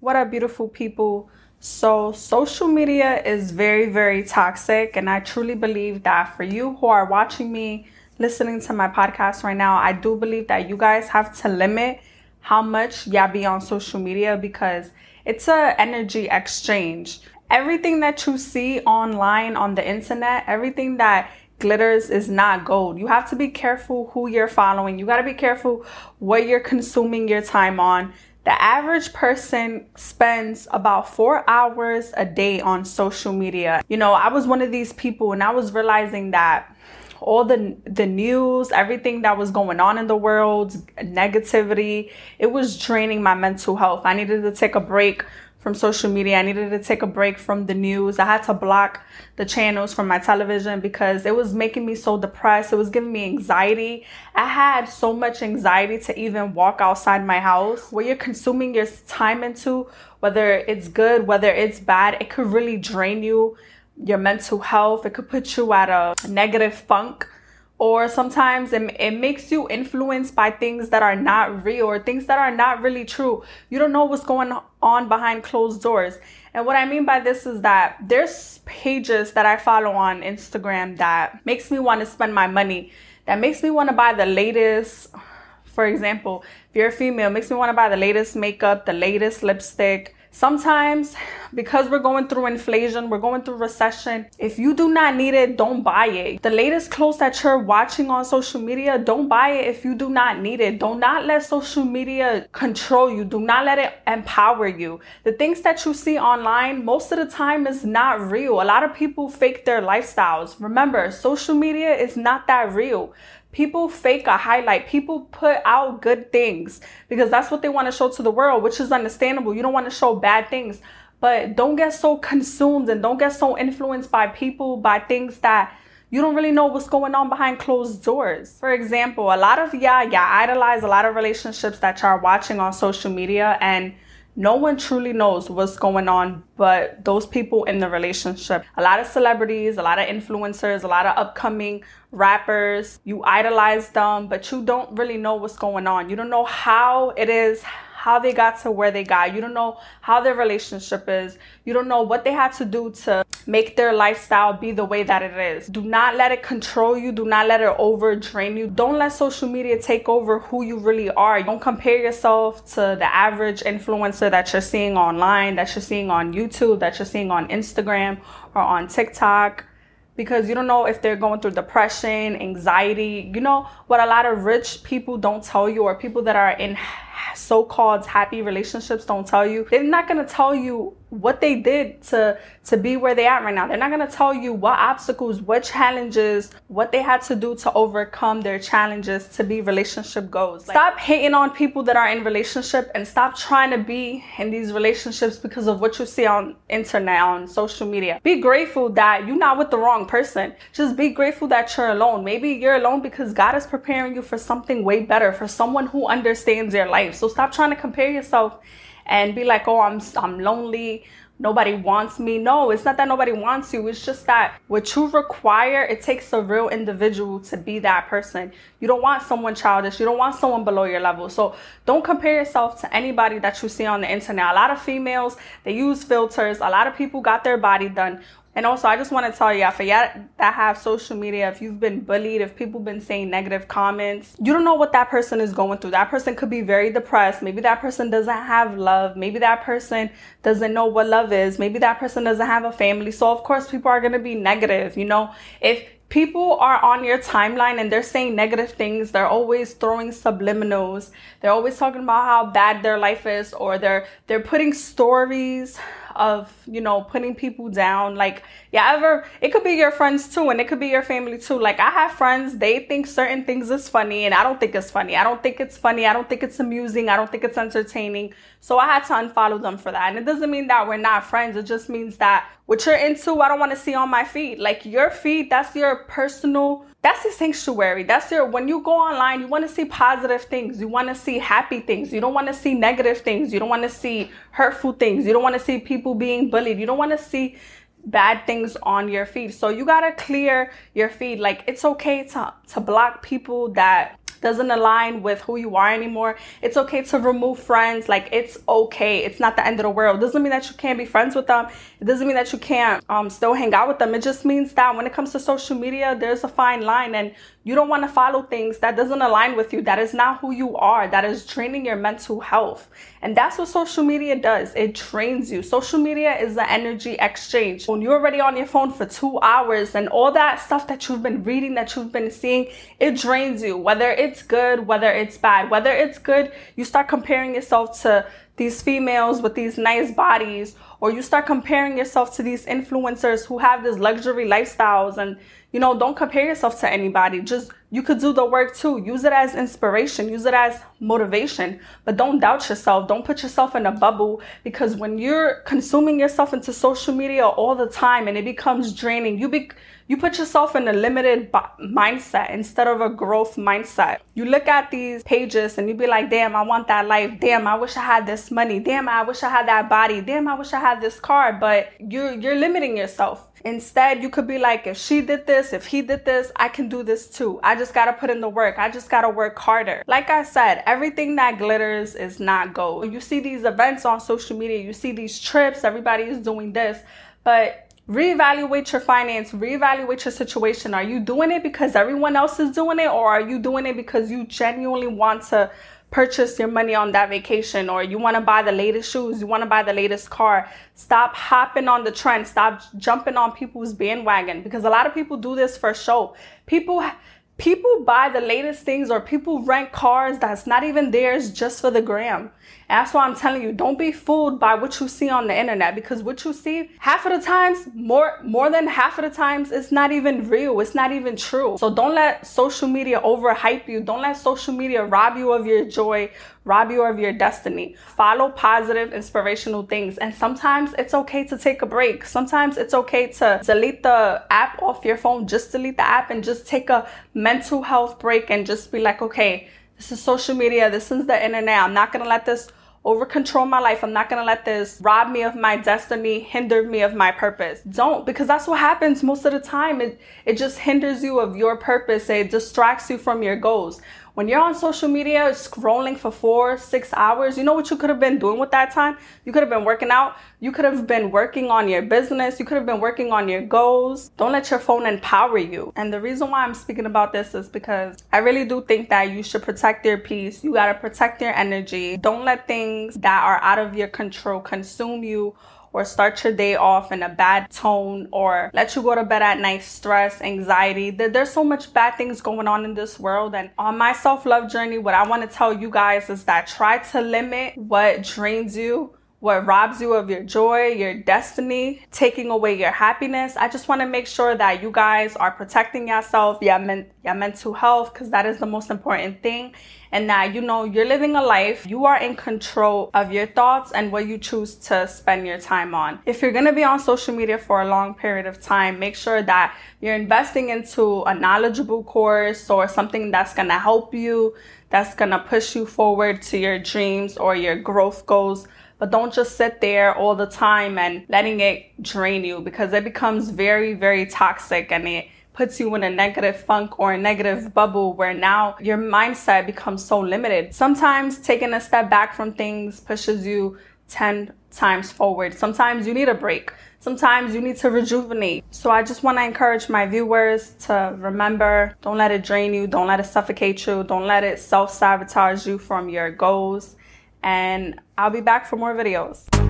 What up, beautiful people? So, social media is very, very toxic, and I truly believe that for you who are watching me, listening to my podcast right now, I do believe that you guys have to limit how much y'all be on social media because it's a energy exchange. Everything that you see online on the internet, everything that glitters is not gold. You have to be careful who you're following. You got to be careful what you're consuming your time on. The average person spends about four hours a day on social media. You know, I was one of these people and I was realizing that all the the news, everything that was going on in the world, negativity, it was draining my mental health. I needed to take a break from social media. I needed to take a break from the news. I had to block the channels from my television because it was making me so depressed. It was giving me anxiety. I had so much anxiety to even walk outside my house. What you're consuming your time into, whether it's good, whether it's bad, it could really drain you, your mental health. It could put you at a negative funk or sometimes it, it makes you influenced by things that are not real or things that are not really true. You don't know what's going on behind closed doors. And what I mean by this is that there's pages that I follow on Instagram that makes me want to spend my money, that makes me want to buy the latest. For example, if you're a female, makes me want to buy the latest makeup, the latest lipstick, Sometimes, because we're going through inflation, we're going through recession, if you do not need it, don't buy it. The latest clothes that you're watching on social media, don't buy it if you do not need it. Do not let social media control you. Do not let it empower you. The things that you see online, most of the time, is not real. A lot of people fake their lifestyles. Remember, social media is not that real. People fake a highlight. People put out good things because that's what they want to show to the world, which is understandable. You don't want to show bad things, but don't get so consumed and don't get so influenced by people, by things that you don't really know what's going on behind closed doors. For example, a lot of y'all, y'all idolize a lot of relationships that y'all are watching on social media and no one truly knows what's going on but those people in the relationship. A lot of celebrities, a lot of influencers, a lot of upcoming rappers, you idolize them, but you don't really know what's going on. You don't know how it is how they got to where they got. You don't know how their relationship is. You don't know what they had to do to make their lifestyle be the way that it is. Do not let it control you. Do not let it over drain you. Don't let social media take over who you really are. Don't compare yourself to the average influencer that you're seeing online, that you're seeing on YouTube, that you're seeing on Instagram or on TikTok because you don't know if they're going through depression, anxiety. You know what a lot of rich people don't tell you, or people that are in so-called happy relationships don't tell you they're not going to tell you what they did to to be where they at right now. They're not going to tell you what obstacles what challenges what they had to do to overcome their challenges to be relationship goals. Like, stop hating on people that are in relationship and stop trying to be in these relationships because of what you see on internet on social media. Be grateful that you're not with the wrong person. Just be grateful that you're alone. Maybe you're alone because god is preparing you for something way better for someone who understands your life. So stop trying to compare yourself and be like, oh, I'm I'm lonely. Nobody wants me. No, it's not that nobody wants you. It's just that what you require, it takes a real individual to be that person. You don't want someone childish. You don't want someone below your level. So don't compare yourself to anybody that you see on the internet. A lot of females, they use filters. A lot of people got their body done and also, I just want to tell you, for y'all that have social media, if you've been bullied, if people been saying negative comments, you don't know what that person is going through. That person could be very depressed. Maybe that person doesn't have love. Maybe that person doesn't know what love is. Maybe that person doesn't have a family. So of course, people are going to be negative. You know, if people are on your timeline and they're saying negative things they're always throwing subliminals they're always talking about how bad their life is or they're they're putting stories of you know putting people down. Like yeah ever it could be your friends too and it could be your family too. Like i have friends they think certain things is funny and i don't think it's funny. I don't think it's funny. I don't think it's amusing. I don't think it's entertaining. So i had to unfollow them for that. And it doesn't mean that we're not friends. It just means that what you're into i don't want to see on my feed like your feed that's your personal that's your sanctuary. That's your when you go online, you want to see positive things. You want to see happy things. You don't want to see negative things. You don't want to see hurtful things. You don't want to see people being bullied. You don't want to see bad things on your feed. So you got to clear your feed. Like it's okay to to block people that doesn't align with who you are anymore, it's okay to remove friends. Like it's okay. It's not the end of the world. It doesn't mean that you can't be friends with them. It doesn't mean that you can't um, still hang out with them. It just means that when it comes to social media, there's a fine line and you don't want to follow things that doesn't align with you. That is not who you are. That is draining your mental health. And that's what social media does. It trains you. Social media is the energy exchange. When you're already on your phone for two hours and all that stuff that you've been reading, that you've been seeing, it drains you. Whether it's good, whether it's bad. Whether it's good, you start comparing yourself to these females with these nice bodies, or you start comparing yourself to these influencers who have these luxury lifestyles and you know, don't compare yourself to anybody. Just you could do the work too. Use it as inspiration, use it as motivation, but don't doubt yourself. Don't put yourself in a bubble because when you're consuming yourself into social media all the time and it becomes draining, you be you put yourself in a limited mindset instead of a growth mindset. You look at these pages and you be like, damn, I want that life. Damn, I wish I had this money. Damn, I wish I had that body. Damn, I wish I had this car. But you're, you're limiting yourself. Instead, you could be like, if she did this, if he did this, I can do this too. I just gotta put in the work. I just gotta work harder. Like I said, everything that glitters is not gold. You see these events on social media, you see these trips, everybody is doing this, but reevaluate your finance, reevaluate your situation. Are you doing it because everyone else is doing it, or are you doing it because you genuinely want to purchase your money on that vacation, or you want to buy the latest shoes, you want to buy the latest car? Stop hopping on the trend, stop jumping on people's bandwagon because a lot of people do this for show. People people buy the latest things or people rent cars that's not even theirs just for the gram. That's why I'm telling you, don't be fooled by what you see on the internet because what you see half of the times, more more than half of the times, it's not even real. It's not even true. So don't let social media overhype you. Don't let social media rob you of your joy, rob you of your destiny. Follow positive, inspirational things. And sometimes it's okay to take a break. Sometimes it's okay to delete the app off your phone, just delete the app and just take a mental health break and just be like, okay, this is social media. This is the internet. I'm not going to let this over control my life. I'm not to let this rob me of my destiny, hinder me of my purpose. Don't because that's what happens most of the time. It it just hinders you of your purpose. It distracts you from your goals. When you're on social media scrolling for four, six hours, you know what you could have been doing with that time? You could have been working out. You could have been working on your business. You could have been working on your goals. Don't let your phone empower you. And the reason why I'm speaking about this is because I really do think that you should protect your peace. You got to protect your energy. Don't let things that are out of your control consume you or start your day off in a bad tone or let you go to bed at night stress, anxiety. There's so much bad things going on in this world. And on my self love journey, what I want to tell you guys is that try to limit what drains you what robs you of your joy, your destiny, taking away your happiness. I just want to make sure that you guys are protecting yourself, your, men- your mental health, because that is the most important thing. And that you know you're living a life, you are in control of your thoughts and what you choose to spend your time on. If you're gonna be on social media for a long period of time, make sure that you're investing into a knowledgeable course or something that's gonna help you, that's gonna push you forward to your dreams or your growth goals but don't just sit there all the time and letting it drain you because it becomes very, very toxic and it puts you in a negative funk or a negative bubble where now your mindset becomes so limited. Sometimes taking a step back from things pushes you 10 times forward. Sometimes you need a break. Sometimes you need to rejuvenate. So I just want to encourage my viewers to remember don't let it drain you, don't let it suffocate you, don't let it self sabotage you from your goals and I'll be back for more videos.